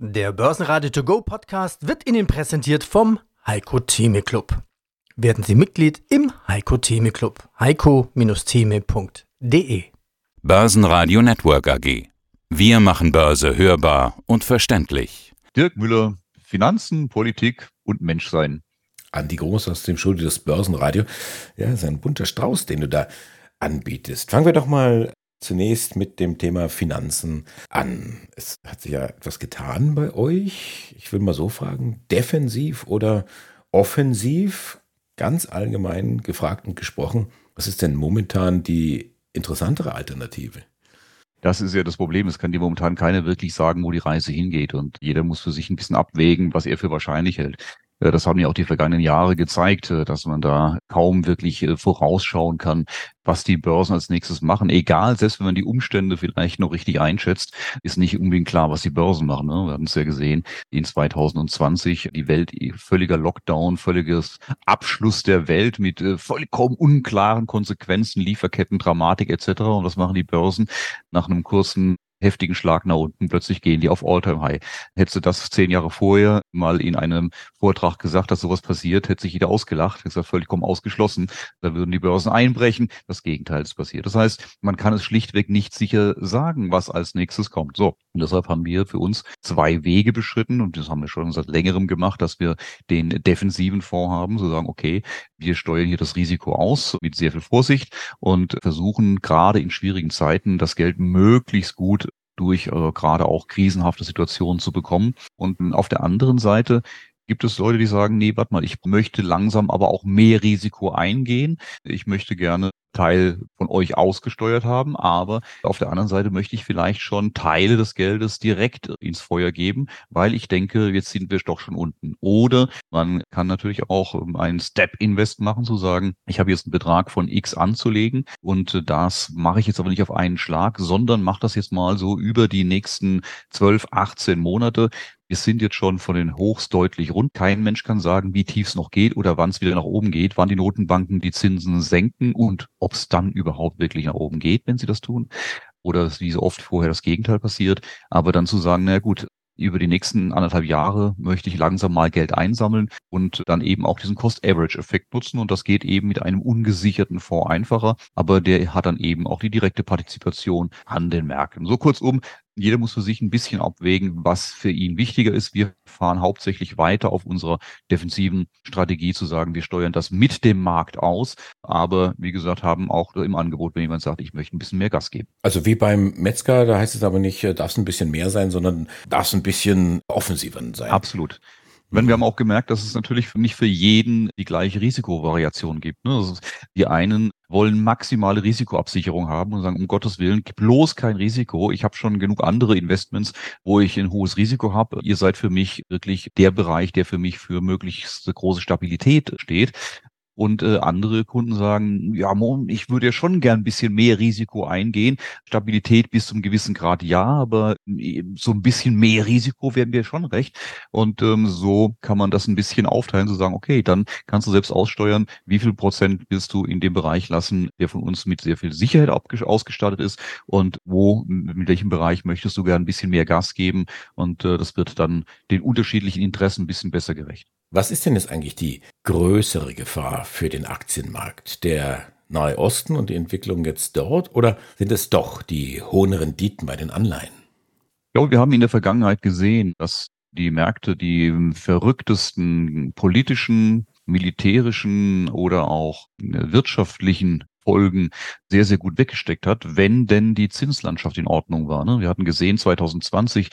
Der Börsenradio To Go Podcast wird Ihnen präsentiert vom Heiko Theme Club. Werden Sie Mitglied im Heiko Theme Club. heiko-theme.de Börsenradio Network AG. Wir machen Börse hörbar und verständlich. Dirk Müller, Finanzen, Politik und Menschsein. Andi Groß aus dem Studio des Börsenradio. Ja, ist ein bunter Strauß, den du da anbietest. Fangen wir doch mal zunächst mit dem Thema Finanzen an. Es hat sich ja etwas getan bei euch. Ich will mal so fragen, defensiv oder offensiv? Ganz allgemein gefragt und gesprochen, was ist denn momentan die interessantere Alternative? Das ist ja das Problem. Es kann dir momentan keiner wirklich sagen, wo die Reise hingeht. Und jeder muss für sich ein bisschen abwägen, was er für wahrscheinlich hält. Äh, das haben ja auch die vergangenen Jahre gezeigt, äh, dass man da kaum wirklich äh, vorausschauen kann, was die Börsen als nächstes machen. Egal, selbst wenn man die Umstände vielleicht noch richtig einschätzt, ist nicht unbedingt klar, was die Börsen machen. Ne? Wir haben es ja gesehen, in 2020 die Welt völliger Lockdown, völliges Abschluss der Welt mit vollkommen unklaren Konsequenzen, Lieferketten, Dramatik etc. Und was machen die Börsen nach einem kurzen heftigen Schlag nach unten. Plötzlich gehen die auf All-Time-High. Hättest du das zehn Jahre vorher mal in einem Vortrag gesagt, dass sowas passiert, hätte sich jeder ausgelacht, hätte gesagt, völlig ausgeschlossen. Da würden die Börsen einbrechen. Das Gegenteil ist passiert. Das heißt, man kann es schlichtweg nicht sicher sagen, was als nächstes kommt. So. Und deshalb haben wir für uns zwei Wege beschritten und das haben wir schon seit längerem gemacht, dass wir den defensiven Fonds haben, so sagen, okay, wir steuern hier das Risiko aus mit sehr viel Vorsicht und versuchen gerade in schwierigen Zeiten das Geld möglichst gut durch äh, gerade auch krisenhafte Situationen zu bekommen. Und auf der anderen Seite gibt es Leute, die sagen, nee, warte mal, ich möchte langsam aber auch mehr Risiko eingehen. Ich möchte gerne Teil von euch ausgesteuert haben, aber auf der anderen Seite möchte ich vielleicht schon Teile des Geldes direkt ins Feuer geben, weil ich denke, jetzt sind wir doch schon unten. Oder man kann natürlich auch ähm, einen Step-Invest machen, zu sagen, ich habe jetzt einen Betrag von X anzulegen und das mache ich jetzt aber nicht auf einen Schlag, sondern mache das jetzt mal so über die nächsten 12, 18 Monate, wir sind jetzt schon von den Hochs deutlich rund. Kein Mensch kann sagen, wie tief es noch geht oder wann es wieder nach oben geht, wann die Notenbanken die Zinsen senken und ob es dann überhaupt wirklich nach oben geht, wenn sie das tun. Oder wie so oft vorher das Gegenteil passiert. Aber dann zu sagen, na gut, über die nächsten anderthalb Jahre möchte ich langsam mal Geld einsammeln und dann eben auch diesen Cost-Average-Effekt nutzen. Und das geht eben mit einem ungesicherten Fonds einfacher, aber der hat dann eben auch die direkte Partizipation an den Märkten. So kurzum, jeder muss für sich ein bisschen abwägen, was für ihn wichtiger ist. Wir fahren hauptsächlich weiter auf unserer defensiven Strategie zu sagen, wir steuern das mit dem Markt aus, aber wie gesagt, haben auch im Angebot, wenn jemand sagt, ich möchte ein bisschen mehr Gas geben. Also wie beim Metzger, da heißt es aber nicht, äh, darf es ein bisschen mehr sein, sondern darf es ein bisschen offensiver sein. Absolut. Wenn wir haben auch gemerkt, dass es natürlich nicht für jeden die gleiche Risikovariation gibt. Ne? Also die einen wollen maximale Risikoabsicherung haben und sagen, um Gottes Willen, bloß kein Risiko. Ich habe schon genug andere Investments, wo ich ein hohes Risiko habe. Ihr seid für mich wirklich der Bereich, der für mich für möglichst große Stabilität steht. Und äh, andere Kunden sagen, ja, ich würde ja schon gern ein bisschen mehr Risiko eingehen. Stabilität bis zum gewissen Grad ja, aber so ein bisschen mehr Risiko wären wir schon recht. Und ähm, so kann man das ein bisschen aufteilen, zu sagen, okay, dann kannst du selbst aussteuern, wie viel Prozent willst du in dem Bereich lassen, der von uns mit sehr viel Sicherheit ausgestattet ist und wo, mit welchem Bereich möchtest du gern ein bisschen mehr Gas geben. Und äh, das wird dann den unterschiedlichen Interessen ein bisschen besser gerecht. Was ist denn jetzt eigentlich die größere Gefahr für den Aktienmarkt? Der Nahe Osten und die Entwicklung jetzt dort oder sind es doch die hohen Renditen bei den Anleihen? Glaube, wir haben in der Vergangenheit gesehen, dass die Märkte die verrücktesten politischen, militärischen oder auch wirtschaftlichen Folgen sehr, sehr gut weggesteckt hat, wenn denn die Zinslandschaft in Ordnung war. Ne? Wir hatten gesehen, 2020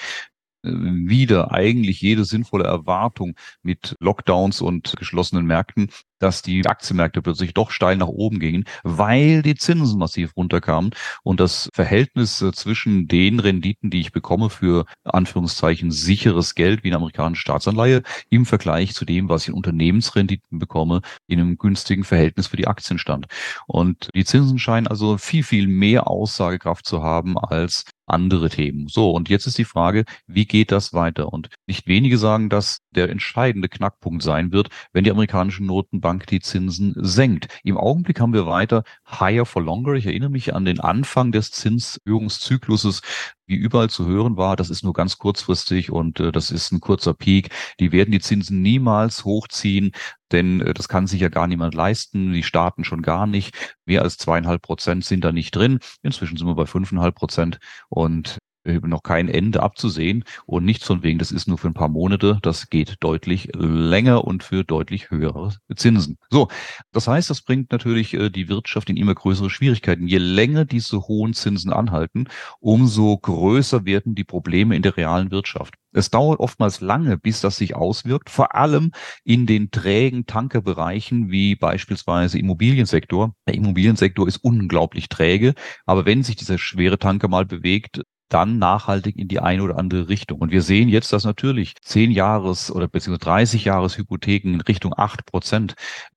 wieder eigentlich jede sinnvolle Erwartung mit Lockdowns und geschlossenen Märkten dass die Aktienmärkte plötzlich doch steil nach oben gingen, weil die Zinsen massiv runterkamen und das Verhältnis äh, zwischen den Renditen, die ich bekomme für Anführungszeichen sicheres Geld wie eine amerikanische Staatsanleihe im Vergleich zu dem, was ich in Unternehmensrenditen bekomme, in einem günstigen Verhältnis für die Aktien stand. Und die Zinsen scheinen also viel, viel mehr Aussagekraft zu haben als andere Themen. So, und jetzt ist die Frage, wie geht das weiter? Und nicht wenige sagen, dass der entscheidende Knackpunkt sein wird, wenn die amerikanischen Notenbanken Bank die Zinsen senkt. Im Augenblick haben wir weiter higher for longer. Ich erinnere mich an den Anfang des Zinserhöhungszykluses wie überall zu hören war, das ist nur ganz kurzfristig und äh, das ist ein kurzer Peak. Die werden die Zinsen niemals hochziehen, denn äh, das kann sich ja gar niemand leisten, die Staaten schon gar nicht. Mehr als zweieinhalb Prozent sind da nicht drin. Inzwischen sind wir bei fünfeinhalb Prozent und noch kein Ende abzusehen und nichts von wegen, das ist nur für ein paar Monate, das geht deutlich länger und für deutlich höhere Zinsen. So, das heißt, das bringt natürlich äh, die Wirtschaft in immer größere Schwierigkeiten. Je länger diese hohen Zinsen anhalten, umso größer werden die Probleme in der realen Wirtschaft. Es dauert oftmals lange, bis das sich auswirkt, vor allem in den trägen Tankerbereichen wie beispielsweise Immobiliensektor. Der Immobiliensektor ist unglaublich träge, aber wenn sich dieser schwere Tanker mal bewegt, dann nachhaltig in die eine oder andere Richtung. Und wir sehen jetzt, dass natürlich zehn Jahres oder beziehungsweise 30 Jahres Hypotheken in Richtung acht Prozent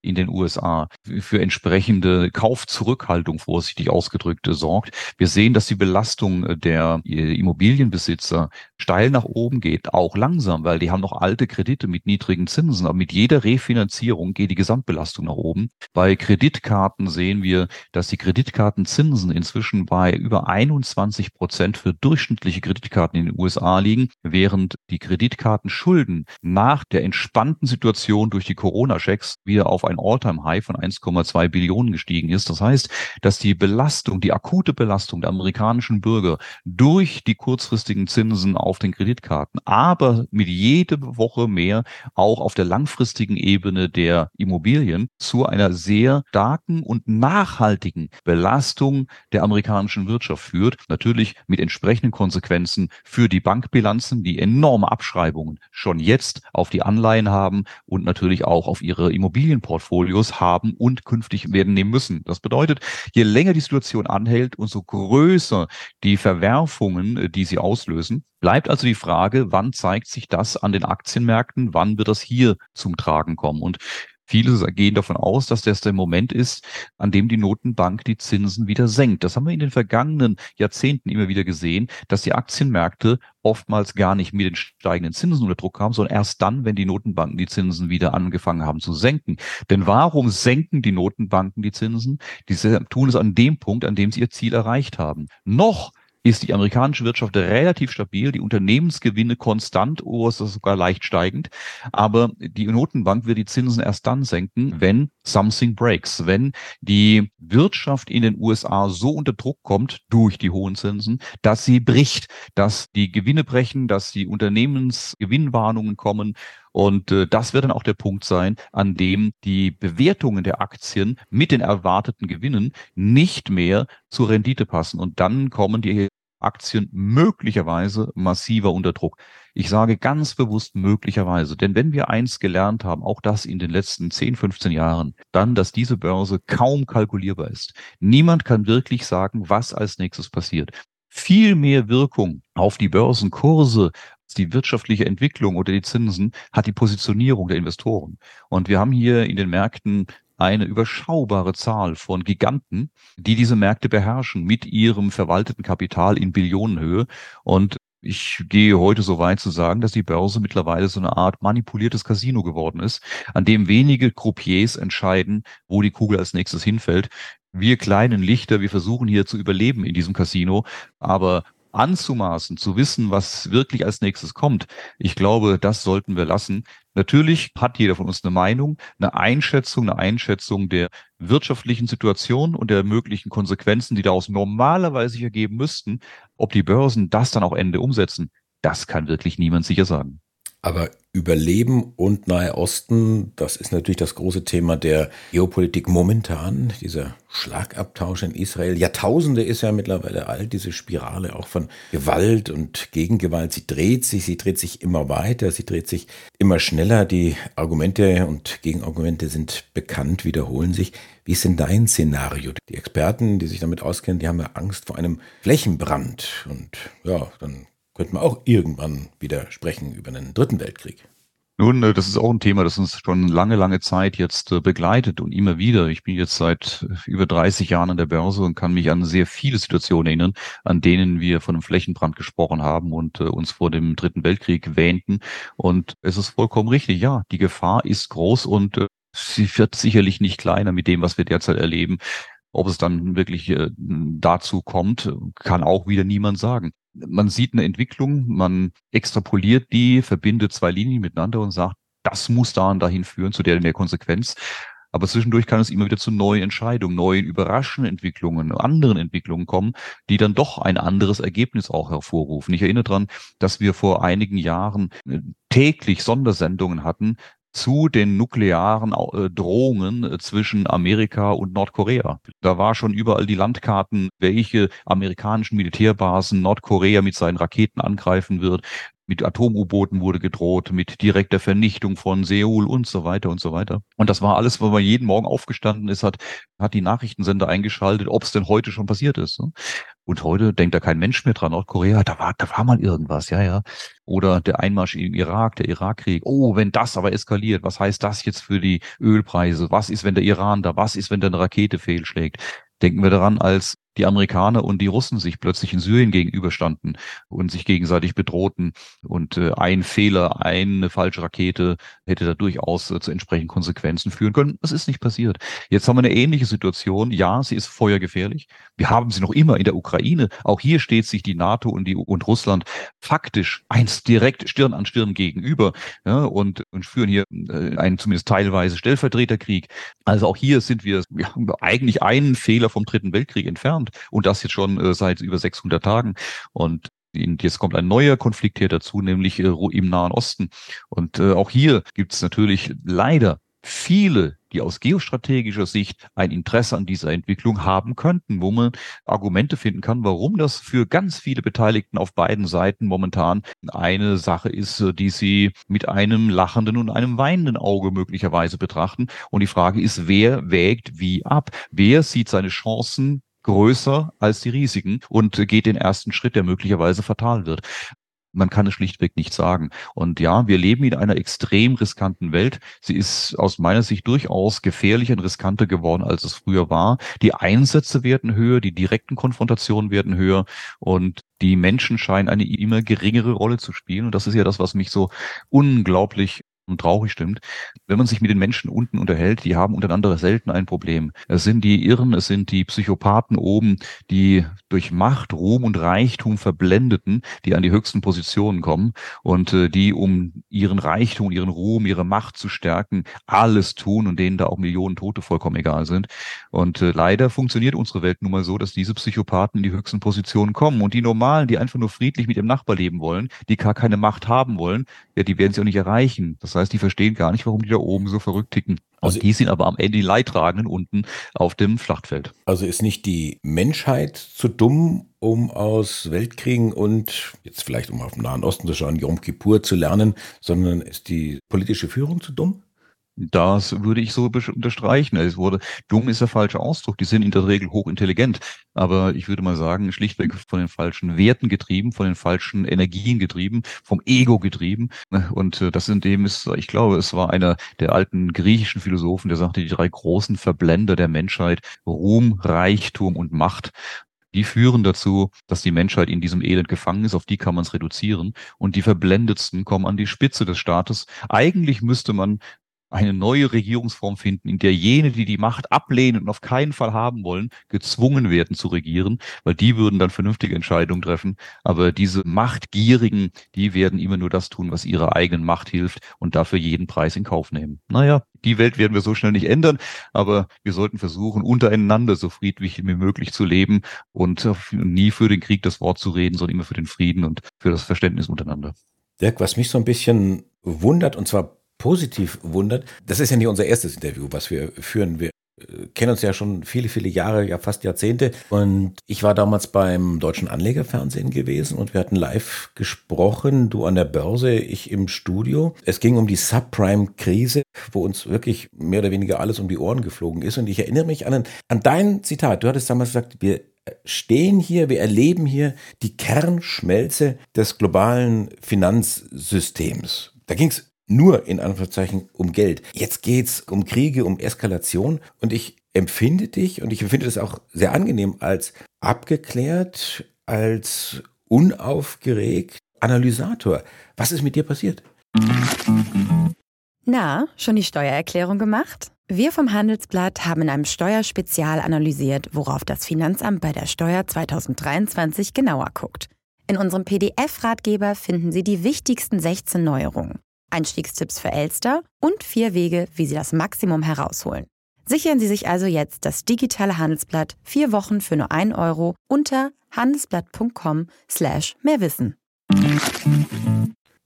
in den USA für entsprechende Kaufzurückhaltung vorsichtig ausgedrückt sorgt. Wir sehen, dass die Belastung der Immobilienbesitzer steil nach oben geht, auch langsam, weil die haben noch alte Kredite mit niedrigen Zinsen. Aber mit jeder Refinanzierung geht die Gesamtbelastung nach oben. Bei Kreditkarten sehen wir, dass die Kreditkartenzinsen inzwischen bei über 21 Prozent für durchschnittliche Kreditkarten in den USA liegen, während die Kreditkartenschulden nach der entspannten Situation durch die Corona-Schecks wieder auf ein All-Time-High von 1,2 Billionen gestiegen ist. Das heißt, dass die Belastung, die akute Belastung der amerikanischen Bürger durch die kurzfristigen Zinsen auf den Kreditkarten, aber mit jede Woche mehr auch auf der langfristigen Ebene der Immobilien zu einer sehr starken und nachhaltigen Belastung der amerikanischen Wirtschaft führt. Natürlich mit entsprechenden Konsequenzen für die Bankbilanzen, die enorme Abschreibungen schon jetzt auf die Anleihen haben und natürlich auch auf ihre Immobilienportfolios haben und künftig werden nehmen müssen. Das bedeutet, je länger die Situation anhält, umso größer die Verwerfungen, äh, die sie auslösen. Bleibt also die Frage, wann zeigt sich das an den Aktienmärkten? Wann wird das hier zum Tragen kommen? Und Viele gehen davon aus, dass das der Moment ist, an dem die Notenbank die Zinsen wieder senkt. Das haben wir in den vergangenen Jahrzehnten immer wieder gesehen, dass die Aktienmärkte oftmals gar nicht mit den steigenden Zinsen unter Druck kamen, sondern erst dann, wenn die Notenbanken die Zinsen wieder angefangen haben zu senken. Denn warum senken die Notenbanken die Zinsen? Die tun es an dem Punkt, an dem sie ihr Ziel erreicht haben. Noch ist die amerikanische Wirtschaft relativ stabil, die Unternehmensgewinne konstant oder ist das sogar leicht steigend. Aber die Notenbank wird die Zinsen erst dann senken, wenn something breaks, wenn die Wirtschaft in den USA so unter Druck kommt durch die hohen Zinsen, dass sie bricht, dass die Gewinne brechen, dass die Unternehmensgewinnwarnungen kommen und äh, das wird dann auch der Punkt sein, an dem die Bewertungen der Aktien mit den erwarteten Gewinnen nicht mehr zur Rendite passen. Und dann kommen die Aktien möglicherweise massiver unter Druck. Ich sage ganz bewusst möglicherweise, denn wenn wir eins gelernt haben, auch das in den letzten 10, 15 Jahren, dann, dass diese Börse kaum kalkulierbar ist. Niemand kann wirklich sagen, was als nächstes passiert. Viel mehr Wirkung auf die Börsenkurse, die wirtschaftliche Entwicklung oder die Zinsen hat die Positionierung der Investoren. Und wir haben hier in den Märkten eine überschaubare Zahl von Giganten, die diese Märkte beherrschen mit ihrem verwalteten Kapital in Billionenhöhe. Und ich gehe heute so weit zu sagen, dass die Börse mittlerweile so eine Art manipuliertes Casino geworden ist, an dem wenige Croupiers entscheiden, wo die Kugel als nächstes hinfällt. Wir kleinen Lichter, wir versuchen hier zu überleben in diesem Casino, aber anzumaßen, zu wissen, was wirklich als nächstes kommt, ich glaube, das sollten wir lassen. Natürlich hat jeder von uns eine Meinung, eine Einschätzung, eine Einschätzung der wirtschaftlichen Situation und der möglichen Konsequenzen, die daraus normalerweise sich ergeben müssten. Ob die Börsen das dann auch Ende umsetzen, das kann wirklich niemand sicher sagen. Aber Überleben und Nahe Osten, das ist natürlich das große Thema der Geopolitik momentan, dieser Schlagabtausch in Israel. Jahrtausende ist ja mittlerweile alt, diese Spirale auch von Gewalt und Gegengewalt. Sie dreht sich, sie dreht sich immer weiter, sie dreht sich immer schneller. Die Argumente und Gegenargumente sind bekannt, wiederholen sich. Wie ist denn dein Szenario? Die Experten, die sich damit auskennen, die haben ja Angst vor einem Flächenbrand. Und ja, dann könnte man auch irgendwann wieder sprechen über einen dritten Weltkrieg. Nun, äh, das ist auch ein Thema, das uns schon lange, lange Zeit jetzt äh, begleitet und immer wieder. Ich bin jetzt seit äh, über 30 Jahren an der Börse und kann mich an sehr viele Situationen erinnern, an denen wir von einem Flächenbrand gesprochen haben und uns vor dem Dritten Weltkrieg wähnten. Und es ist vollkommen richtig. Ja, die Gefahr ist groß und sie wird sicherlich nicht kleiner mit dem, was wir derzeit erleben. Ob es dann wirklich dazu kommt, kann auch wieder niemand sagen man sieht eine Entwicklung, man extrapoliert die, verbindet zwei Linien miteinander und sagt, das muss da und dahin führen, zu der, der Konsequenz. Aber zwischendurch kann es immer wieder zu neuen Entscheidungen, neuen überraschenden Entwicklungen, anderen Entwicklungen kommen, die dann doch ein anderes Ergebnis auch hervorrufen. Ich erinnere daran, dass wir vor einigen Jahren äh, täglich Sondersendungen hatten zu den nuklearen äh, Drohungen äh, zwischen Amerika und Nordkorea. Da war schon überall die Landkarten, welche amerikanischen Militärbasen Nordkorea mit seinen Raketen angreifen wird, mit Atom-U-Booten wurde gedroht, mit direkter Vernichtung von Seoul und so weiter und so weiter. Und das war alles, wo man jeden Morgen aufgestanden ist, hat, hat die Nachrichtensender eingeschaltet, ob es denn heute schon passiert ist. Ne? Und heute denkt da kein Mensch mehr dran. Nordkorea, da war, da war mal irgendwas, ja, ja. Oder der Einmarsch im Irak, der Irakkrieg. Oh, wenn das aber eskaliert, was heißt das jetzt für die Ölpreise? Was ist, wenn der Iran da, was ist, wenn da eine Rakete fehlschlägt? Denken wir daran, als die Amerikaner und die Russen sich plötzlich in Syrien gegenüberstanden und sich gegenseitig bedrohten. Und äh, ein Fehler, eine falsche Rakete hätte da durchaus äh, zu entsprechenden Konsequenzen führen können. Das ist nicht passiert. Jetzt haben wir eine ähnliche Situation. Ja, sie ist feuergefährlich. Wir haben sie noch immer in der Ukraine. Auch hier steht sich die NATO und, die, und Russland faktisch eins direkt Stirn an Stirn gegenüber ja, und, und führen hier äh, einen zumindest teilweise Stellvertreterkrieg. Also auch hier sind wir ja, eigentlich einen Fehler vom Dritten Weltkrieg entfernt und das jetzt schon äh, seit über 600 Tagen. Und Jetzt kommt ein neuer Konflikt hier dazu, nämlich äh, im Nahen Osten. Und äh, auch hier gibt es natürlich leider viele, die aus geostrategischer Sicht ein Interesse an dieser Entwicklung haben könnten, wo man Argumente finden kann, warum das für ganz viele Beteiligten auf beiden Seiten momentan eine Sache ist, äh, die sie mit einem lachenden und einem weinenden Auge möglicherweise betrachten. Und die Frage ist, wer wägt wie ab? Wer sieht seine Chancen größer als die Risiken und geht den ersten Schritt, der möglicherweise fatal wird. Man kann es schlichtweg nicht sagen. Und ja, wir leben in einer extrem riskanten Welt. Sie ist aus meiner Sicht durchaus gefährlicher und riskanter geworden, als es früher war. Die Einsätze werden höher, die direkten Konfrontationen werden höher und die Menschen scheinen eine immer geringere Rolle zu spielen. Und das ist ja das, was mich so unglaublich und traurig stimmt. Wenn man sich mit den Menschen unten unterhält, die haben untereinander selten ein Problem. Es sind die Irren, es sind die Psychopathen oben, die durch Macht, Ruhm und Reichtum verblendeten, die an die höchsten Positionen kommen und äh, die, um ihren Reichtum, ihren Ruhm, ihre Macht zu stärken, alles tun und denen da auch Millionen Tote vollkommen egal sind. Und äh, leider funktioniert unsere Welt nun mal so, dass diese Psychopathen in die höchsten Positionen kommen und die Normalen, die einfach nur friedlich mit dem Nachbar leben wollen, die gar keine Macht haben wollen, ja, die werden sie auch nicht erreichen. Das heißt, die verstehen gar nicht, warum die da oben so verrückt ticken. Also die sind aber am Ende die Leidtragenden unten auf dem Schlachtfeld. Also ist nicht die Menschheit zu dumm, um aus Weltkriegen und jetzt vielleicht um auf den Nahen Osten zu schauen, Yom Kippur zu lernen, sondern ist die politische Führung zu dumm? Das würde ich so unterstreichen. Es wurde, dumm ist der falsche Ausdruck. Die sind in der Regel hochintelligent. Aber ich würde mal sagen, schlichtweg von den falschen Werten getrieben, von den falschen Energien getrieben, vom Ego getrieben. Und äh, das in dem ist, ich glaube, es war einer der alten griechischen Philosophen, der sagte, die drei großen Verblender der Menschheit, Ruhm, Reichtum und Macht. Die führen dazu, dass die Menschheit in diesem Elend gefangen ist. Auf die kann man es reduzieren. Und die Verblendetsten kommen an die Spitze des Staates. Eigentlich müsste man eine neue Regierungsform finden, in der jene, die die Macht ablehnen und auf keinen Fall haben wollen, gezwungen werden zu regieren, weil die würden dann vernünftige Entscheidungen treffen. Aber diese Machtgierigen, die werden immer nur das tun, was ihrer eigenen Macht hilft und dafür jeden Preis in Kauf nehmen. Naja, die Welt werden wir so schnell nicht ändern, aber wir sollten versuchen, untereinander so friedlich wie möglich zu leben und nie für den Krieg das Wort zu reden, sondern immer für den Frieden und für das Verständnis untereinander. Dirk, was mich so ein bisschen wundert, und zwar positiv wundert. Das ist ja nicht unser erstes Interview, was wir führen. Wir äh, kennen uns ja schon viele, viele Jahre, ja fast Jahrzehnte. Und ich war damals beim Deutschen Anlegerfernsehen gewesen und wir hatten live gesprochen, du an der Börse, ich im Studio. Es ging um die Subprime-Krise, wo uns wirklich mehr oder weniger alles um die Ohren geflogen ist. Und ich erinnere mich an, an dein Zitat. Du hattest damals gesagt, wir stehen hier, wir erleben hier die Kernschmelze des globalen Finanzsystems. Da ging es nur in Anführungszeichen um Geld. Jetzt geht's um Kriege, um Eskalation und ich empfinde dich und ich empfinde das auch sehr angenehm als abgeklärt, als unaufgeregt Analysator. Was ist mit dir passiert? Na, schon die Steuererklärung gemacht? Wir vom Handelsblatt haben in einem Steuerspezial analysiert, worauf das Finanzamt bei der Steuer 2023 genauer guckt. In unserem PDF-Ratgeber finden Sie die wichtigsten 16 Neuerungen, Einstiegstipps für Elster und vier Wege, wie Sie das Maximum herausholen. Sichern Sie sich also jetzt das digitale Handelsblatt vier Wochen für nur 1 Euro unter handelsblatt.com slash mehrwissen.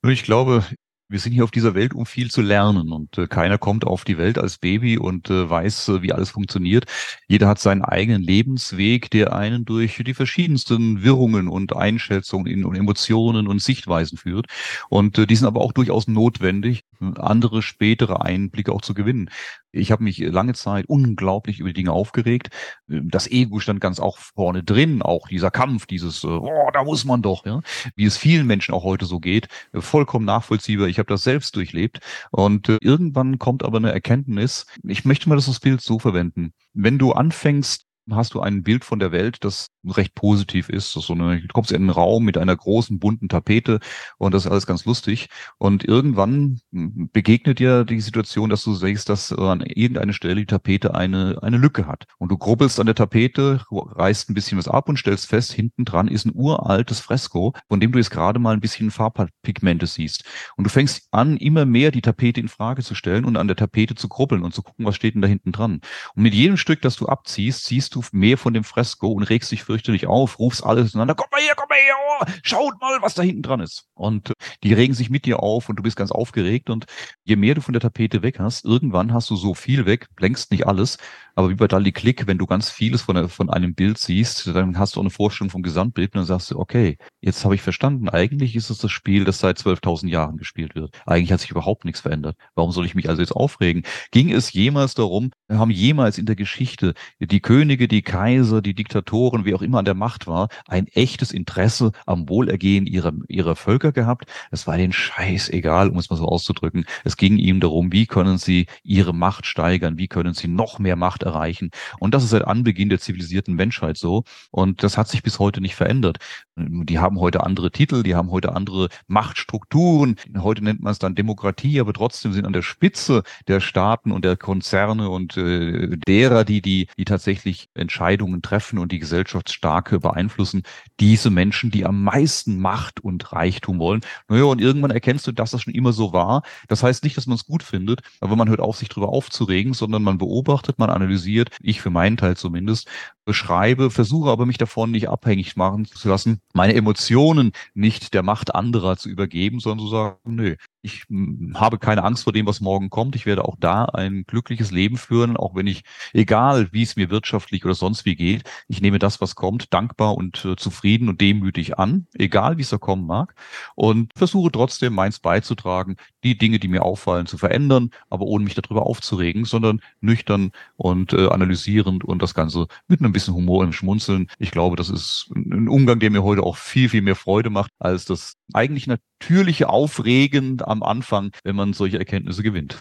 Ich glaube, wir sind hier auf dieser Welt, um viel zu lernen und äh, keiner kommt auf die Welt als Baby und äh, weiß, äh, wie alles funktioniert. Jeder hat seinen eigenen Lebensweg, der einen durch die verschiedensten Wirrungen und Einschätzungen und Emotionen und Sichtweisen führt. Und äh, die sind aber auch durchaus notwendig, andere spätere Einblicke auch zu gewinnen. Ich habe mich lange Zeit unglaublich über die Dinge aufgeregt. Das Ego stand ganz auch vorne drin, auch dieser Kampf, dieses, äh, oh, da muss man doch, ja, wie es vielen Menschen auch heute so geht, vollkommen nachvollziehbar. Ich habe das selbst durchlebt und äh, irgendwann kommt aber eine Erkenntnis. Ich möchte mal das Bild so verwenden. Wenn du anfängst, hast du ein Bild von der Welt, das recht positiv ist. So eine, du kommst in einen Raum mit einer großen bunten Tapete und das ist alles ganz lustig. Und irgendwann begegnet dir die Situation, dass du siehst, dass an irgendeiner Stelle die Tapete eine, eine Lücke hat. Und du grubbelst an der Tapete, reißt ein bisschen was ab und stellst fest, hinten dran ist ein uraltes Fresko, von dem du jetzt gerade mal ein bisschen Farbpigmente siehst. Und du fängst an, immer mehr die Tapete in Frage zu stellen und an der Tapete zu grubbeln und zu gucken, was steht denn da hinten dran. Und mit jedem Stück, das du abziehst, siehst du mehr von dem Fresko und regst dich fürchterlich auf, rufst alles auseinander, komm mal hier, komm mal hier, oh, schaut mal, was da hinten dran ist. Und äh, die regen sich mit dir auf und du bist ganz aufgeregt und je mehr du von der Tapete weg hast, irgendwann hast du so viel weg, längst nicht alles, aber wie bei Dalli Klick, wenn du ganz vieles von, von einem Bild siehst, dann hast du auch eine Vorstellung vom Gesamtbild und dann sagst du, okay, jetzt habe ich verstanden, eigentlich ist es das Spiel, das seit 12.000 Jahren gespielt wird. Eigentlich hat sich überhaupt nichts verändert. Warum soll ich mich also jetzt aufregen? Ging es jemals darum, haben jemals in der Geschichte die Könige, die Kaiser, die Diktatoren, wie auch immer an der Macht war, ein echtes Interesse am Wohlergehen ihrer, ihrer Völker gehabt? Es war den Scheiß egal, um es mal so auszudrücken. Es ging ihm darum, wie können sie ihre Macht steigern? Wie können sie noch mehr Macht Macht erreichen. Und das ist seit Anbeginn der zivilisierten Menschheit so. Und das hat sich bis heute nicht verändert. Die haben heute andere Titel, die haben heute andere Machtstrukturen. Heute nennt man es dann Demokratie, aber trotzdem sind an der Spitze der Staaten und der Konzerne und äh, derer, die, die, die tatsächlich Entscheidungen treffen und die Gesellschaftsstarke beeinflussen, diese Menschen, die am meisten Macht und Reichtum wollen. Naja, und irgendwann erkennst du, dass das schon immer so war. Das heißt nicht, dass man es gut findet, aber man hört auf, sich darüber aufzuregen, sondern man beobachtet, man analysiert analysiert, ich für meinen Teil zumindest, beschreibe, versuche aber mich davon nicht abhängig machen zu lassen, meine Emotionen nicht der Macht anderer zu übergeben, sondern zu sagen, nö, ich hm, habe keine Angst vor dem, was morgen kommt. Ich werde auch da ein glückliches Leben führen, auch wenn ich, egal wie es mir wirtschaftlich oder sonst wie geht, ich nehme das, was kommt, dankbar und äh, zufrieden und demütig an, egal wie es da kommen mag, und versuche trotzdem meins beizutragen, die Dinge, die mir auffallen, zu verändern, aber ohne mich darüber aufzuregen, sondern nüchtern und äh, analysierend und das Ganze mit einem bisschen Humor im Schmunzeln. Ich glaube, das ist ein Umgang, der mir heute auch viel, viel mehr Freude macht, als das eigentlich natürliche Aufregen am Anfang, wenn man solche Erkenntnisse gewinnt.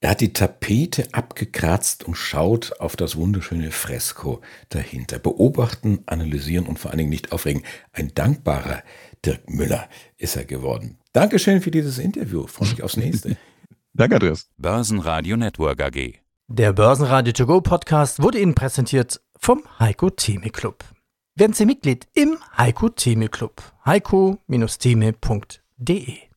Er hat die Tapete abgekratzt und schaut auf das wunderschöne Fresko dahinter. Beobachten, analysieren und vor allen Dingen nicht aufregen. Ein dankbarer Dirk Müller ist er geworden. Dankeschön für dieses Interview. Freue mich aufs nächste. Danke, Andreas. Börsenradio Network AG. Der Börsenradio To Go Podcast wurde Ihnen präsentiert vom Heiko Theme Club. Werden Sie Mitglied im Heiko Theme Club. heiko-theme.de